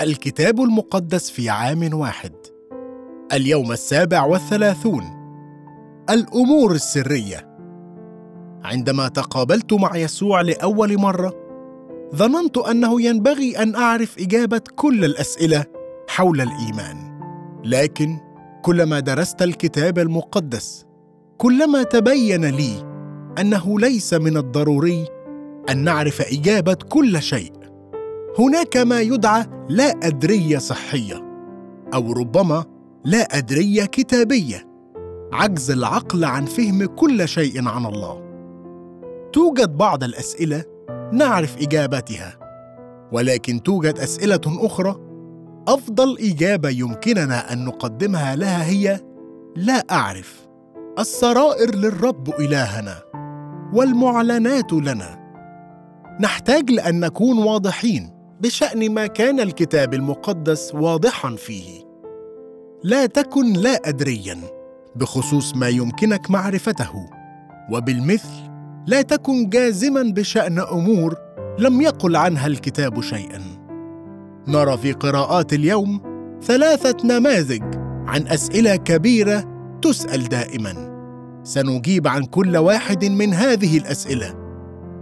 الكتاب المقدس في عام واحد. اليوم السابع والثلاثون. الأمور السرية. عندما تقابلت مع يسوع لأول مرة ظننت أنه ينبغي أن أعرف إجابة كل الأسئلة حول الإيمان. لكن كلما درست الكتاب المقدس كلما تبين لي أنه ليس من الضروري أن نعرف إجابة كل شيء هناك ما يدعى لا ادريه صحية أو ربما لا ادريه كتابية عجز العقل عن فهم كل شيء عن الله. توجد بعض الأسئلة نعرف إجابتها ولكن توجد أسئلة أخرى أفضل إجابة يمكننا أن نقدمها لها هي لا أعرف. السرائر للرب إلهنا والمعلنات لنا. نحتاج لأن نكون واضحين. بشأن ما كان الكتاب المقدس واضحا فيه. لا تكن لا ادريا بخصوص ما يمكنك معرفته. وبالمثل لا تكن جازما بشأن أمور لم يقل عنها الكتاب شيئا. نرى في قراءات اليوم ثلاثة نماذج عن أسئلة كبيرة تسأل دائما. سنجيب عن كل واحد من هذه الأسئلة.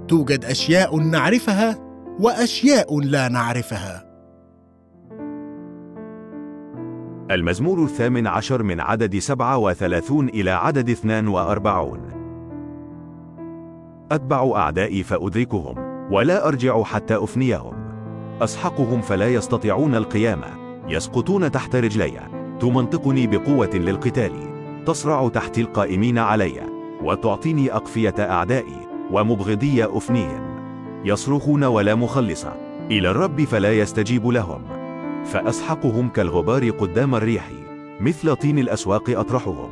توجد أشياء نعرفها وأشياء لا نعرفها. المزمور الثامن عشر من عدد سبعة وثلاثون إلى عدد اثنان وأربعون. أتبع أعدائي فأدركهم ولا أرجع حتى أفنيهم. أسحقهم فلا يستطيعون القيامة يسقطون تحت رجلي. تمنطقني بقوة للقتال. تصرع تحت القائمين علي. وتعطيني أقفية أعدائي ومبغضي أفنيهم. يصرخون ولا مخلص إلى الرب فلا يستجيب لهم. فأسحقهم كالغبار قدام الريح مثل طين الأسواق أطرحهم.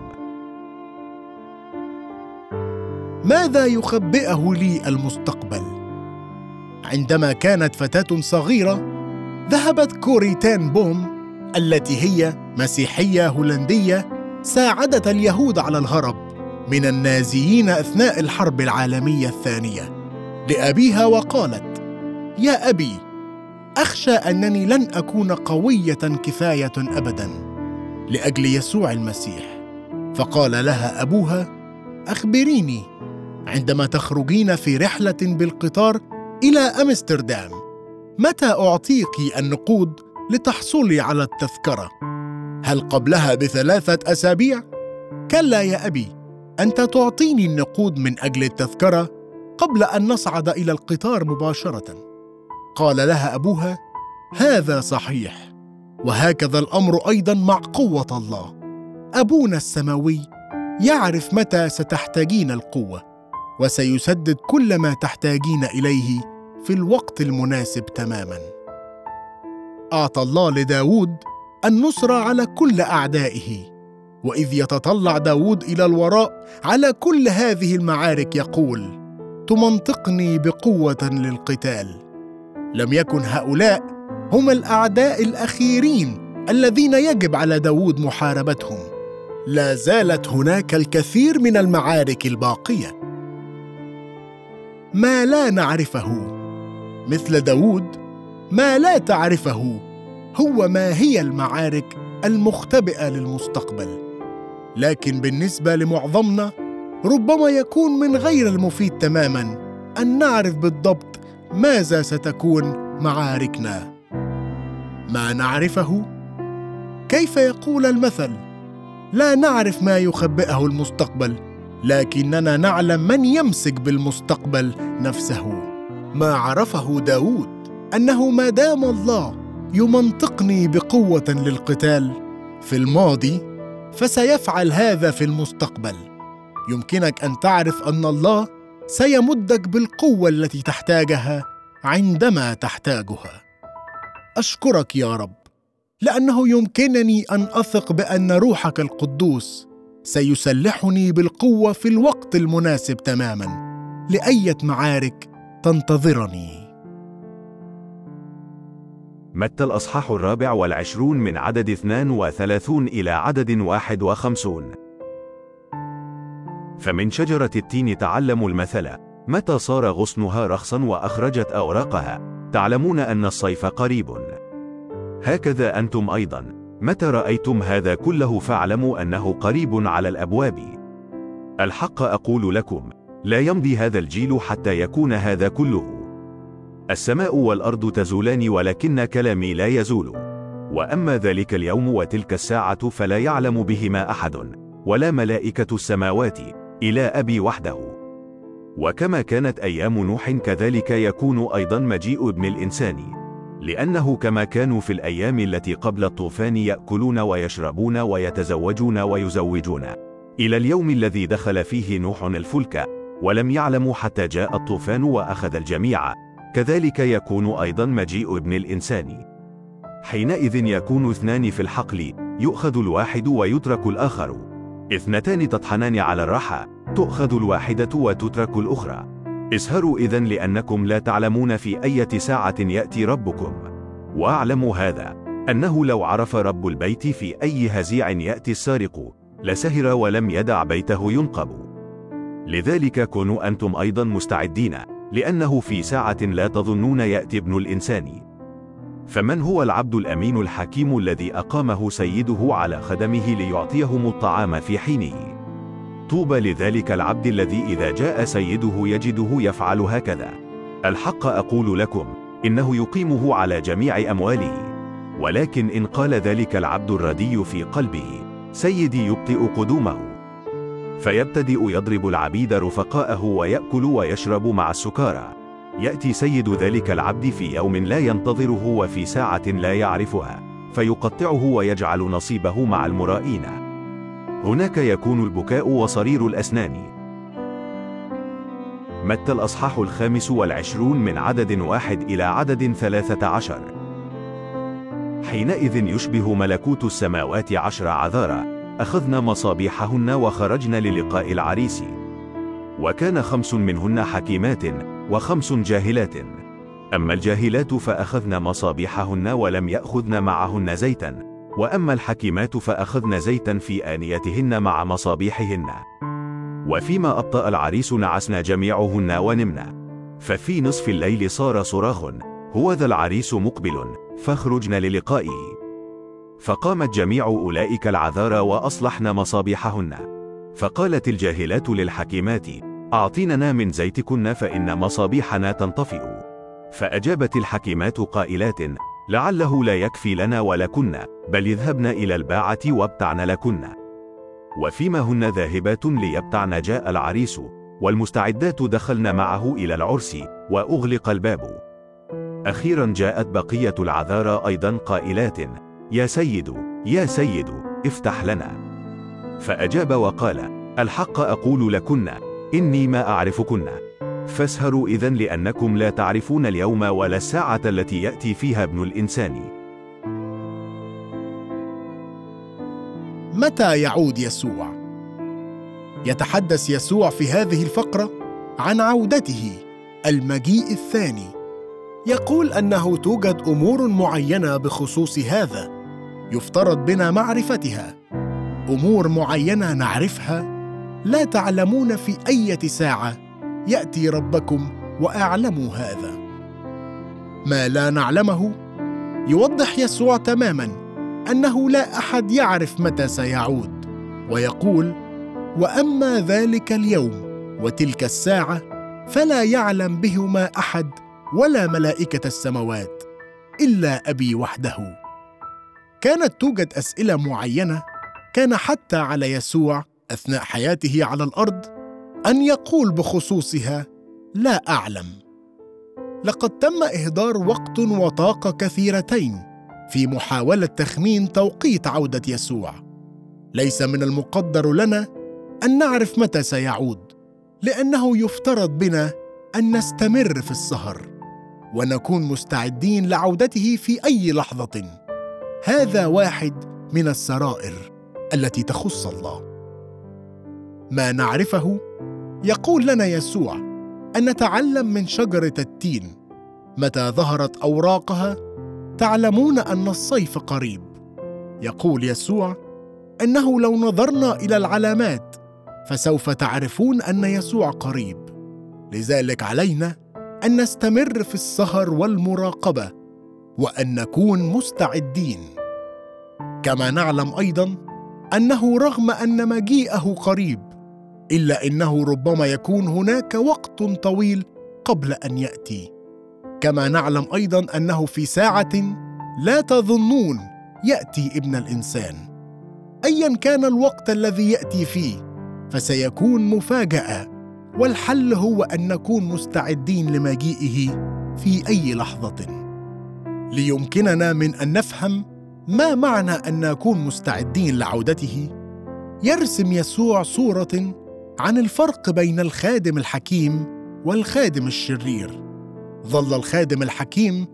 ماذا يخبئه لي المستقبل؟ عندما كانت فتاة صغيرة ذهبت كوري تان بوم التي هي مسيحية هولندية ساعدت اليهود على الهرب من النازيين أثناء الحرب العالمية الثانية. لأبيها وقالت يا أبي أخشى أنني لن أكون قوية كفاية ابدا لأجل يسوع المسيح. فقال لها أبوها أخبريني عندما تخرجين في رحلة بالقطار إلى أمستردام متى أعطيك النقود لتحصلي على التذكرة؟ هل قبلها بثلاثة أسابيع؟ كلا يا أبي أنت تعطيني النقود من أجل التذكرة قبل أن نصعد إلى القطار مباشرة. قال لها أبوها هذا صحيح وهكذا الأمر أيضا مع قوة الله. أبونا السماوي يعرف متى ستحتاجين القوة وسيسدد كل ما تحتاجين إليه في الوقت المناسب تماما. أعطى الله لداود النصره على كل أعدائه وإذ يتطلع داود إلى الوراء على كل هذه المعارك يقول تمنطقني بقوة للقتال. لم يكن هؤلاء هم الأعداء الأخيرين الذين يجب على داود محاربتهم. لا زالت هناك الكثير من المعارك الباقية. ما لا نعرفه مثل داود ما لا تعرفه هو ما هي المعارك المختبئة للمستقبل. لكن بالنسبة لمعظمنا ربما يكون من غير المفيد تماما أن نعرف بالضبط ماذا ستكون معاركنا. ما نعرفه؟ كيف يقول المثل لا نعرف ما يخبئه المستقبل لكننا نعلم من يمسك بالمستقبل نفسه. ما عرفه داود أنه ما دام الله يمنطقني بقوة للقتال في الماضي فسيفعل هذا في المستقبل. يمكنك أن تعرف أن الله سيمدك بالقوة التي تحتاجها عندما تحتاجها. أشكرك يا رب لأنه يمكنني أن أثق بأن روحك القدوس سيسلحني بالقوة في الوقت المناسب تماما لأية معارك تنتظرني. متى الأصحاح الرابع والعشرون من عدد اثنان وثلاثون إلى عدد واحد وخمسون؟ فمن شجرة التين تعلموا المثل متى صار غصنها رخصا وأخرجت أوراقها؟ تعلمون أن الصيف قريب. هكذا أنتم أيضا. متى رأيتم هذا كله فاعلموا أنه قريب على الأبواب. الحق أقول لكم لا يمضي هذا الجيل حتى يكون هذا كله. السماء والأرض تزولان ولكن كلامي لا يزول. وأما ذلك اليوم وتلك الساعة فلا يعلم بهما أحد. ولا ملائكة السماوات. إلى أبي وحده. وكما كانت أيام نوح كذلك يكون أيضا مجيء ابن الإنسان. لأنه كما كانوا في الأيام التي قبل الطوفان يأكلون ويشربون ويتزوجون ويزوجون. إلى اليوم الذي دخل فيه نوح الفلك ولم يعلموا حتى جاء الطوفان وأخذ الجميع. كذلك يكون أيضا مجيء ابن الإنسان. حينئذ يكون اثنان في الحقل يؤخذ الواحد ويترك الآخر. اثنتان تطحنان على الرحى تؤخذ الواحدة وتترك الأخرى. اسهروا إذا لأنكم لا تعلمون في أية ساعة يأتي ربكم. وأعلم هذا أنه لو عرف رب البيت في أي هزيع يأتي السارق لسهر ولم يدع بيته ينقب. لذلك كونوا أنتم أيضا مستعدين لأنه في ساعة لا تظنون يأتي ابن الإنسان. فمن هو العبد الأمين الحكيم الذي أقامه سيده على خدمه ليعطيهم الطعام في حينه؟ طوبى لذلك العبد الذي إذا جاء سيده يجده يفعل هكذا. الحق أقول لكم إنه يقيمه على جميع أمواله. ولكن إن قال ذلك العبد الردي في قلبه سيدي يبطئ قدومه. فيبتدئ يضرب العبيد رفقاءه ويأكل ويشرب مع السكارى. يأتي سيد ذلك العبد في يوم لا ينتظره وفي ساعة لا يعرفها فيقطعه ويجعل نصيبه مع المرائين. هناك يكون البكاء وصرير الأسنان. متى الأصحاح الخامس والعشرون من عدد واحد إلى عدد ثلاثة عشر؟ حينئذ يشبه ملكوت السماوات عشر عذارى أخذنا مصابيحهن وخرجن للقاء العريس. وكان خمس منهن حكيمات وخمس جاهلات. أما الجاهلات فأخذن مصابيحهن ولم يأخذن معهن زيتا. وأما الحكيمات فأخذن زيتا في آنيتهن مع مصابيحهن. وفيما أبطأ العريس نعسنا جميعهن ونمنا. ففي نصف الليل صار صراخ. هو ذا العريس مقبل. فاخرجن للقائه فقامت جميع أولئك العذارى وأصلحن مصابيحهن. فقالت الجاهلات للحكيمات أعطيننا من زيتكن فإن مصابيحنا تنطفئ. فأجابت الحكيمات قائلات لعله لا يكفي لنا ولكن بل اذهبن إلى الباعة وابتعن لكن. وفيما هن ذاهبات ليبتعن جاء العريس والمستعدات دخلن معه إلى العرس وأغلق الباب. أخيرا جاءت بقية العذارى أيضا قائلات يا سيد يا سيد افتح لنا. فأجاب وقال الحق أقول لكن. إني ما أعرفكن. فاسهروا إذا لأنكم لا تعرفون اليوم ولا الساعة التي يأتي فيها ابن الإنسان. متى يعود يسوع؟ يتحدث يسوع في هذه الفقرة عن عودته المجيء الثاني. يقول أنه توجد أمور معينة بخصوص هذا يفترض بنا معرفتها. أمور معينة نعرفها لا تعلمون في أية ساعة. يأتي ربكم وأعلموا هذا. ما لا نعلمه يوضح يسوع تماما أنه لا أحد يعرف متى سيعود ويقول وأما ذلك اليوم وتلك الساعة فلا يعلم بهما أحد ولا ملائكة السماوات إلا أبي وحده. كانت توجد أسئلة معينة كان حتى على يسوع أثناء حياته على الأرض أن يقول بخصوصها لا أعلم. لقد تم إهدار وقت وطاقه كثيرتين في محاولة تخمين توقيت عودة يسوع. ليس من المقدر لنا أن نعرف متى سيعود لأنه يفترض بنا أن نستمر في السهر ونكون مستعدين لعودته في أي لحظة. هذا واحد من السرائر التي تخص الله. ما نعرفه يقول لنا يسوع أن نتعلم من شجرة التين متى ظهرت أوراقها تعلمون أن الصيف قريب. يقول يسوع إنه لو نظرنا إلى العلامات فسوف تعرفون أن يسوع قريب. لذلك علينا أن نستمر في السهر والمراقبة وأن نكون مستعدين. كما نعلم أيضا أنه رغم أن مجيئه قريب إلا إنه ربما يكون هناك وقت طويل قبل أن يأتي. كما نعلم أيضا أنه في ساعة لا تظنون يأتي ابن الإنسان. ايا كان الوقت الذي يأتي فيه فسيكون مفاجأة والحل هو أن نكون مستعدين لمجيئه في أي لحظة. ليمكننا من أن نفهم ما معنى أن نكون مستعدين لعودته يرسم يسوع صورة عن الفرق بين الخادم الحكيم والخادم الشرير. ظل الخادم الحكيم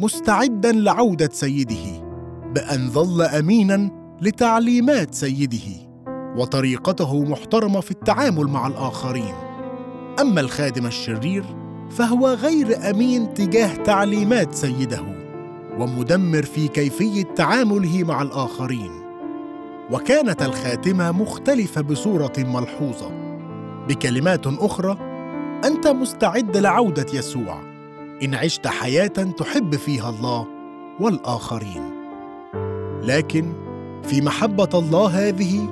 مستعدا لعودة سيده بأن ظل امينا لتعليمات سيده وطريقته محترمة في التعامل مع الآخرين. أما الخادم الشرير فهو غير أمين تجاه تعليمات سيده ومدمر في كيفية تعامله مع الآخرين. وكانت الخاتمة مختلفة بصورة ملحوظة. بكلمات أخرى أنت مستعد لعودة يسوع. إن عشت حياة تحب فيها الله والآخرين. لكن في محبة الله هذه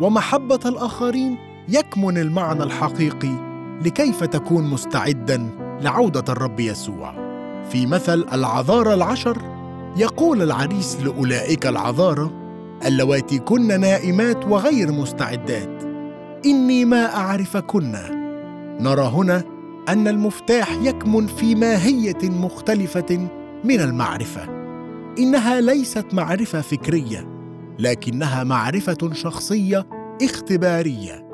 ومحبة الآخرين يكمن المعنى الحقيقي لكيف تكون مستعدا لعودة الرب يسوع. في مثل العذارى العشر يقول العريس لأولئك العذارى اللواتي كن نائمات وغير مستعدات. إني ما أعرفكن. نرى هنا أن المفتاح يكمن في ماهية مختلفة من المعرفة. إنها ليست معرفة فكرية لكنها معرفة شخصية اختبارية.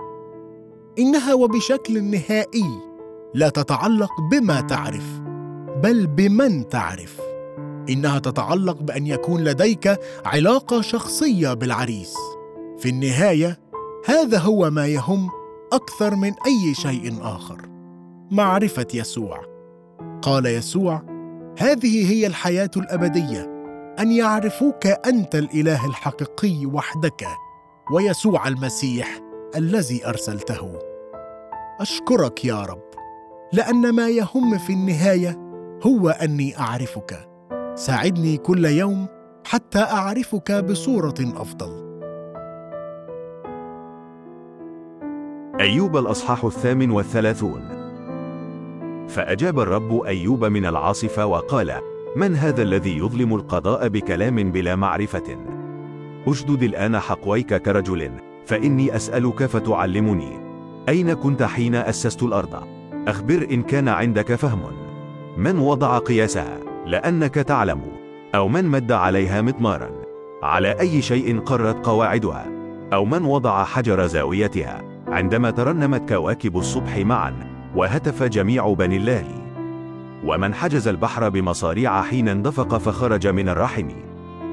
إنها وبشكل نهائي لا تتعلق بما تعرف بل بمن تعرف. إنها تتعلق بأن يكون لديك علاقة شخصية بالعريس. في النهاية هذا هو ما يهم أكثر من أي شيء آخر. معرفة يسوع. قال يسوع هذه هي الحياة الأبدية أن يعرفوك أنت الإله الحقيقي وحدك ويسوع المسيح الذي أرسلته. أشكرك يا رب لأن ما يهم في النهاية هو أني أعرفك. ساعدني كل يوم حتى أعرفك بصورة أفضل. أيوب الأصحاح الثامن والثلاثون. فأجاب الرب أيوب من العاصفة وقال من هذا الذي يظلم القضاء بكلام بلا معرفة؟ أشدد الآن حقويك كرجل فإني أسألك فتعلمني. أين كنت حين أسست الأرض؟ أخبر إن كان عندك فهم. من وضع قياسها؟ لأنك تعلم. أو من مد عليها مطمارا على أي شيء قرت قواعدها؟ أو من وضع حجر زاويتها؟ عندما ترنمت كواكب الصبح معا وهتف جميع بني الليل ومن حجز البحر بمصاريع حين اندفق فخرج من الرحم.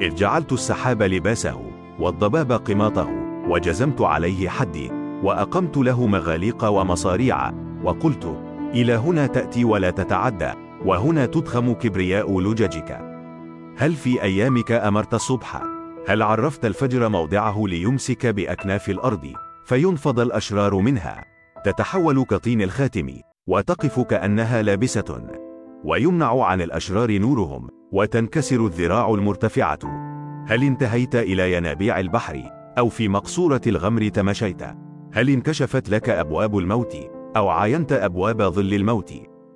إذ جعلت السحاب لباسه والضباب قماطه وجزمت عليه حدي وأقمت له مغاليق ومصاريع. وقلت إلى هنا تأتي ولا تتعدى وهنا تضخم كبرياء لججك. هل في أيامك أمرت الصبح؟ هل عرفت الفجر موضعه ليمسك بأكناف الأرض؟ فينفض الأشرار منها. تتحول كطين الخاتم وتقف كأنها لابسة. ويمنع عن الأشرار نورهم وتنكسر الذراع المرتفعة. هل انتهيت إلى ينابيع البحر أو في مقصورة الغمر تمشيت؟ هل انكشفت لك أبواب الموت أو عاينت أبواب ظل الموت؟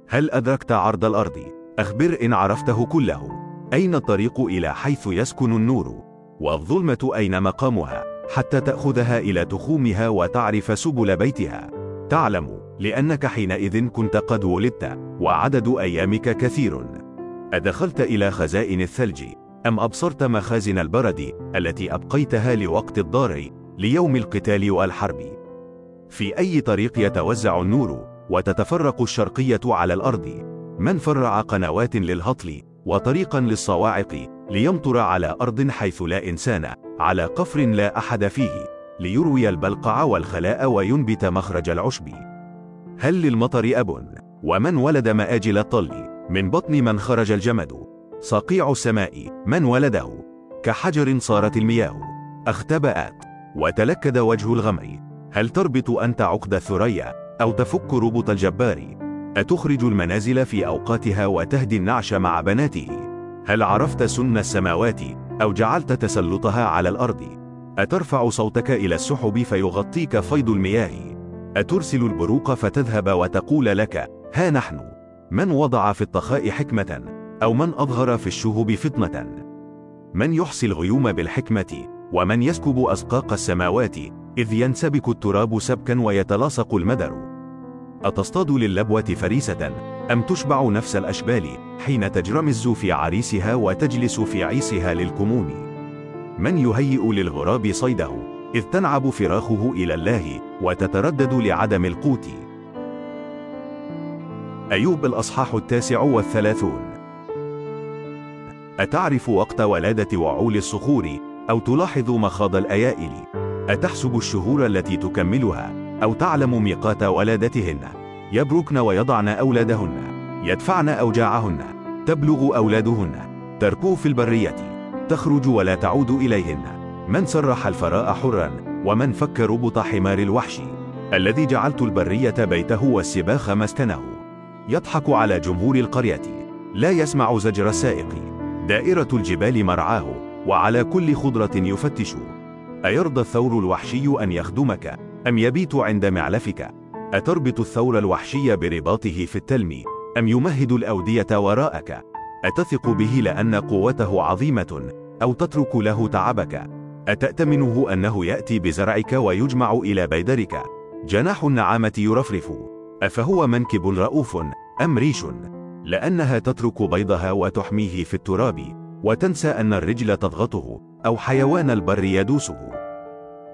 هل أدركت عرض الأرض؟ أخبر إن عرفته كله. أين الطريق إلى حيث يسكن النور؟ والظلمة أين مقامها؟ حتى تأخذها إلى تخومها وتعرف سبل بيتها. تعلم لأنك حينئذ كنت قد ولدت وعدد أيامك كثير. أدخلت إلى خزائن الثلج. أم أبصرت مخازن البرد التي أبقيتها لوقت الضار ليوم القتال والحرب؟ في أي طريق يتوزع النور وتتفرق الشرقية على الأرض؟ من فرع قنوات للهطل وطريقا للصواعق ليمطر على أرض حيث لا إنسان على قفر لا أحد فيه ليروي البلقع والخلاء وينبت مخرج العشب. هل للمطر أب؟ ومن ولد مآجل الطل؟ من بطن من خرج الجمد. صقيع السماء من ولده؟ كحجر صارت المياه. اختبأت وتلكد وجه الغمر. هل تربط أنت عقد الثريا؟ أو تفك ربط الجبار؟ أتخرج المنازل في أوقاتها وتهدي النعش مع بناته؟ هل عرفت سن السماوات؟ أو جعلت تسلطها على الأرض؟ أترفع صوتك إلى السحب فيغطيك فيض المياه؟ أترسل البروق فتذهب وتقول لك ها نحن. من وضع في الطخاء حكمة؟ أو من أظهر في الشهب فطنة؟ من يحصي الغيوم بالحكمة ومن يسكب أسقاق السماوات إذ ينسبك التراب سبكا ويتلاصق المدر. أتصطاد للبوة فريسة؟ أم تشبع نفس الأشبال حين تجرمز في عريسها وتجلس في عيسها للكمون؟ من يهيئ للغراب صيده إذ تنعب فراخه إلى الله وتتردد لعدم القوت؟ أيوب الأصحاح التاسع والثلاثون. أتعرف وقت ولادة وعول الصخور أو تلاحظ مخاض الأيائل؟ أتحسب الشهور التي تكملها أو تعلم ميقات ولادتهن؟ يبركن ويضعن أولادهن. يدفعن أوجاعهن. تبلغ أولادهن. تركو في البرية. تخرج ولا تعود إليهن. من سرح الفراء حرا ومن فك ربط حمار الوحش. الذي جعلت البرية بيته والسباخ مسكنه يضحك على جمهور القرية. لا يسمع زجر السائق. دائرة الجبال مرعاه وعلى كل خضرة يفتش. أيرضى الثور الوحشي أن يخدمك؟ أم يبيت عند معلفك؟ أتربط الثور الوحشي برباطه في التلم أم يمهد الأودية وراءك؟ أتثق به لأن قوته عظيمة أو تترك له تعبك؟ أتأتمنه أنه يأتي بزرعك ويجمع إلى بيدرك؟ جناح النعامة يرفرف. أفهو منكب رؤوف أم ريش؟ لأنها تترك بيضها وتحميه في التراب وتنسى أن الرجل تضغطه أو حيوان البر يدوسه.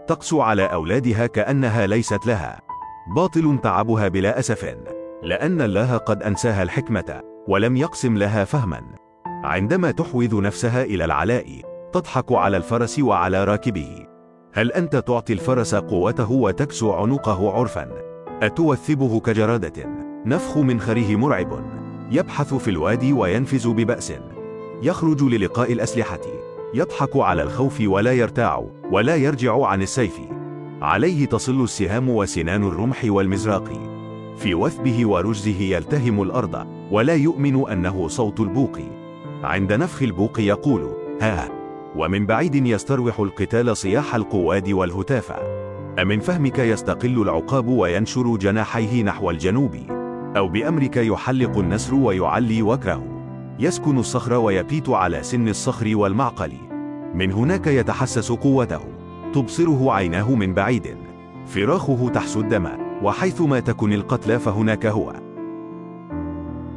تقسو على أولادها كأنها ليست لها. باطل تعبها بلا أسف لأن الله قد أنساها الحكمة ولم يقسم لها فهما. عندما تحوذ نفسها إلى العلاء تضحك على الفرس وعلى راكبه. هل أنت تعطي الفرس قوته وتكسو عنقه عرفا؟ أتوثبه كجرادة؟ نفخ منخره مرعب. يبحث في الوادي وينفز ببأس. يخرج للقاء الأسلحة. يضحك على الخوف ولا يرتاع ولا يرجع عن السيف. عليه تصل السهام وسنان الرمح والمزراق. في وثبه ورجزه يلتهم الأرض ولا يؤمن أنه صوت البوق. عند نفخ البوق يقول ها ومن بعيد يستروح القتال صياح القواد والهتاف. أمن فهمك يستقل العقاب وينشر جناحيه نحو الجنوب. أو بأمرك يحلق النسر ويعلي وكره. يسكن الصخر ويبيت على سن الصخر والمعقل. من هناك يتحسس قوته. تبصره عيناه من بعيد. فراخه تحسو الدم وحيثما تكن القتلى فهناك هو.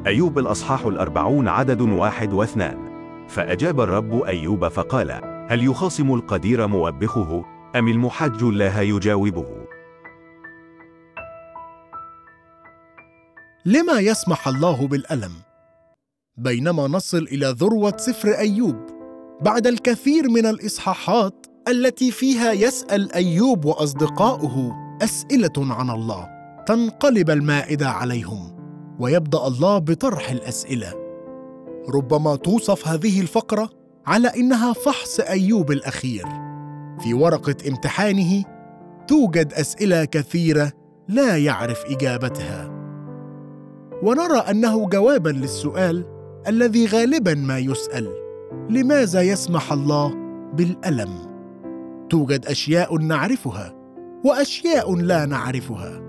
أيوب الأصحاح الأربعون عدد واحد واثنان. فأجاب الرب أيوب فقال هل يخاصم القدير موبخه أم المحج الله يجاوبه؟ لما يسمح الله بالألم؟ بينما نصل إلى ذروة سفر أيوب بعد الكثير من الإصحاحات التي فيها يسأل أيوب وأصدقاؤه أسئلة عن الله تنقلب المائدة عليهم ويبدأ الله بطرح الأسئلة. ربما توصف هذه الفقرة على إنها فحص أيوب الأخير. في ورقة امتحانه توجد أسئلة كثيرة لا يعرف إجابتها. ونرى أنه جوابا للسؤال الذي غالبا ما يسأل لماذا يسمح الله بالألم؟ توجد أشياء نعرفها وأشياء لا نعرفها.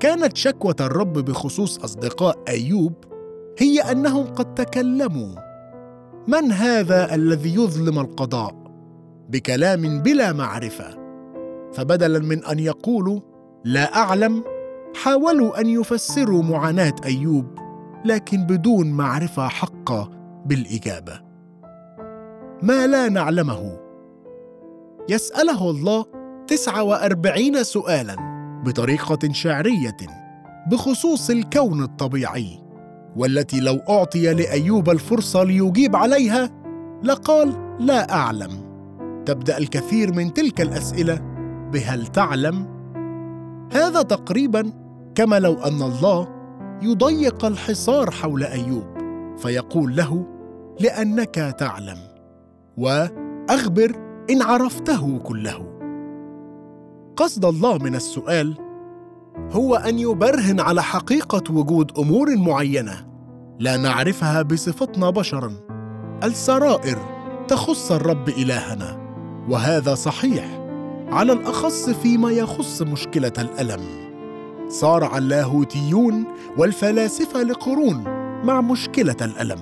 كانت شكوى الرب بخصوص أصدقاء أيوب هي أنهم قد تكلموا. من هذا الذي يظلم القضاء؟ بكلام بلا معرفة. فبدلا من أن يقولوا لا أعلم. حاولوا أن يفسروا معاناة أيوب لكن بدون معرفة حقة بالإجابة. ما لا نعلمه يسأله الله تسعة وأربعين سؤالا بطريقة شعرية بخصوص الكون الطبيعي والتي لو أعطي لأيوب الفرصة ليجيب عليها لقال لا أعلم. تبدأ الكثير من تلك الأسئلة بهل تعلم؟ هذا تقريبا كما لو أن الله يضيق الحصار حول أيوب فيقول له لأنك تعلم. وأخبر إن عرفته كله. قصد الله من السؤال هو أن يبرهن على حقيقة وجود أمور معينة لا نعرفها بصفتنا بشرا السرائر تخص الرب إلهنا وهذا صحيح على الأخص فيما يخص مشكلة الألم. صارع اللاهوتيون والفلاسفة لقرون مع مشكلة الألم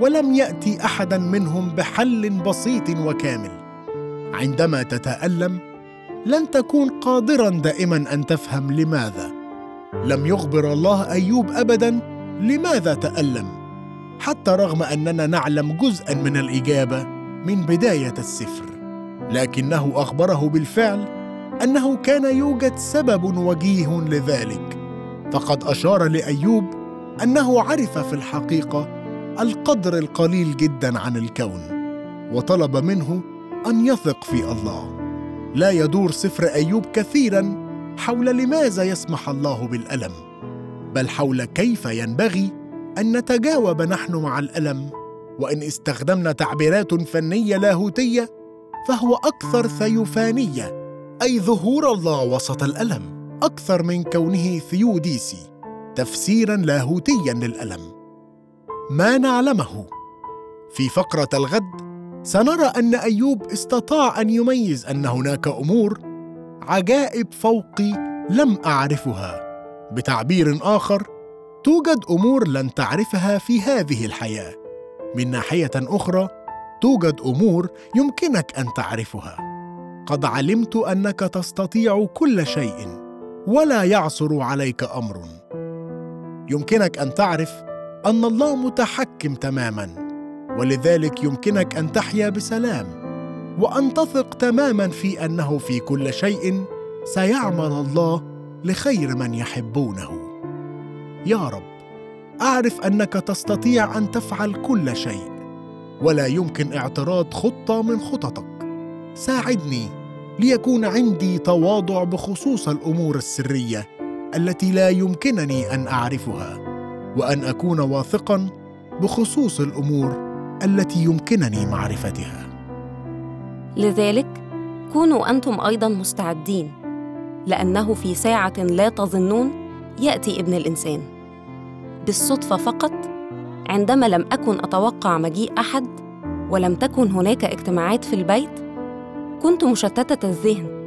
ولم يأتي احدا منهم بحل بسيط وكامل. عندما تتألم لن تكون قادرا دائما أن تفهم لماذا. لم يخبر الله أيوب ابدا لماذا تألم حتى رغم أننا نعلم جزءا من الإجابة من بداية السفر. لكنه أخبره بالفعل أنه كان يوجد سبب وجيه لذلك. فقد أشار لأيوب أنه عرف في الحقيقة القدر القليل جدا عن الكون وطلب منه أن يثق في الله. لا يدور سفر أيوب كثيرا حول لماذا يسمح الله بالألم بل حول كيف ينبغي أن نتجاوب نحن مع الألم وإن استخدمنا تعبيرات فنية لاهوتية فهو أكثر ثيوفانية أي ظهور الله وسط الألم أكثر من كونه ثيوديسي تفسيرا لاهوتيا للألم. ما نعلمه؟ في فقرة الغد سنرى أن أيوب استطاع أن يميز أن هناك أمور عجائب فوقي لم أعرفها. بتعبير آخر توجد أمور لن تعرفها في هذه الحياة. من ناحية أخرى توجد أمور يمكنك أن تعرفها. قد علمت أنك تستطيع كل شيء ولا يعثر عليك أمر. يمكنك أن تعرف أن الله متحكم تماما. ولذلك يمكنك أن تحيا بسلام وأن تثق تماما في أنه في كل شيء سيعمل الله لخير من يحبونه. يا رب أعرف أنك تستطيع أن تفعل كل شيء ولا يمكن اعتراض خطة من خططك. ساعدني ليكون عندي تواضع بخصوص الأمور السرية التي لا يمكنني أن أعرفها وأن أكون واثقا بخصوص الأمور التي يمكنني معرفتها. لذلك كونوا أنتم أيضا مستعدين لأنه في ساعة لا تظنون يأتي ابن الإنسان. بالصدفة فقط عندما لم أكن أتوقع مجيء أحد ولم تكن هناك اجتماعات في البيت كنت مشتتة الذهن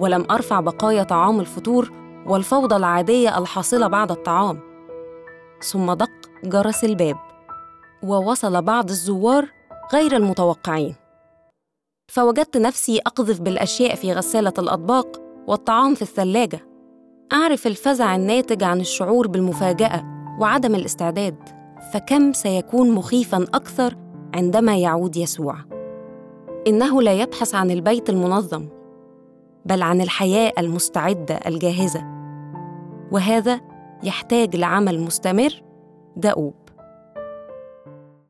ولم أرفع بقايا طعام الفطور والفوضى العادية الحاصلة بعد الطعام. ثم دق جرس الباب. ووصل بعض الزوار غير المتوقعين. فوجدت نفسي أقذف بالأشياء في غسالة الأطباق والطعام في الثلاجة. أعرف الفزع الناتج عن الشعور بالمفاجأة وعدم الاستعداد. فكم سيكون مخيفا أكثر عندما يعود يسوع؟ إنه لا يبحث عن البيت المنظم بل عن الحياة المستعدة الجاهزة. وهذا يحتاج لعمل مستمر. دؤوب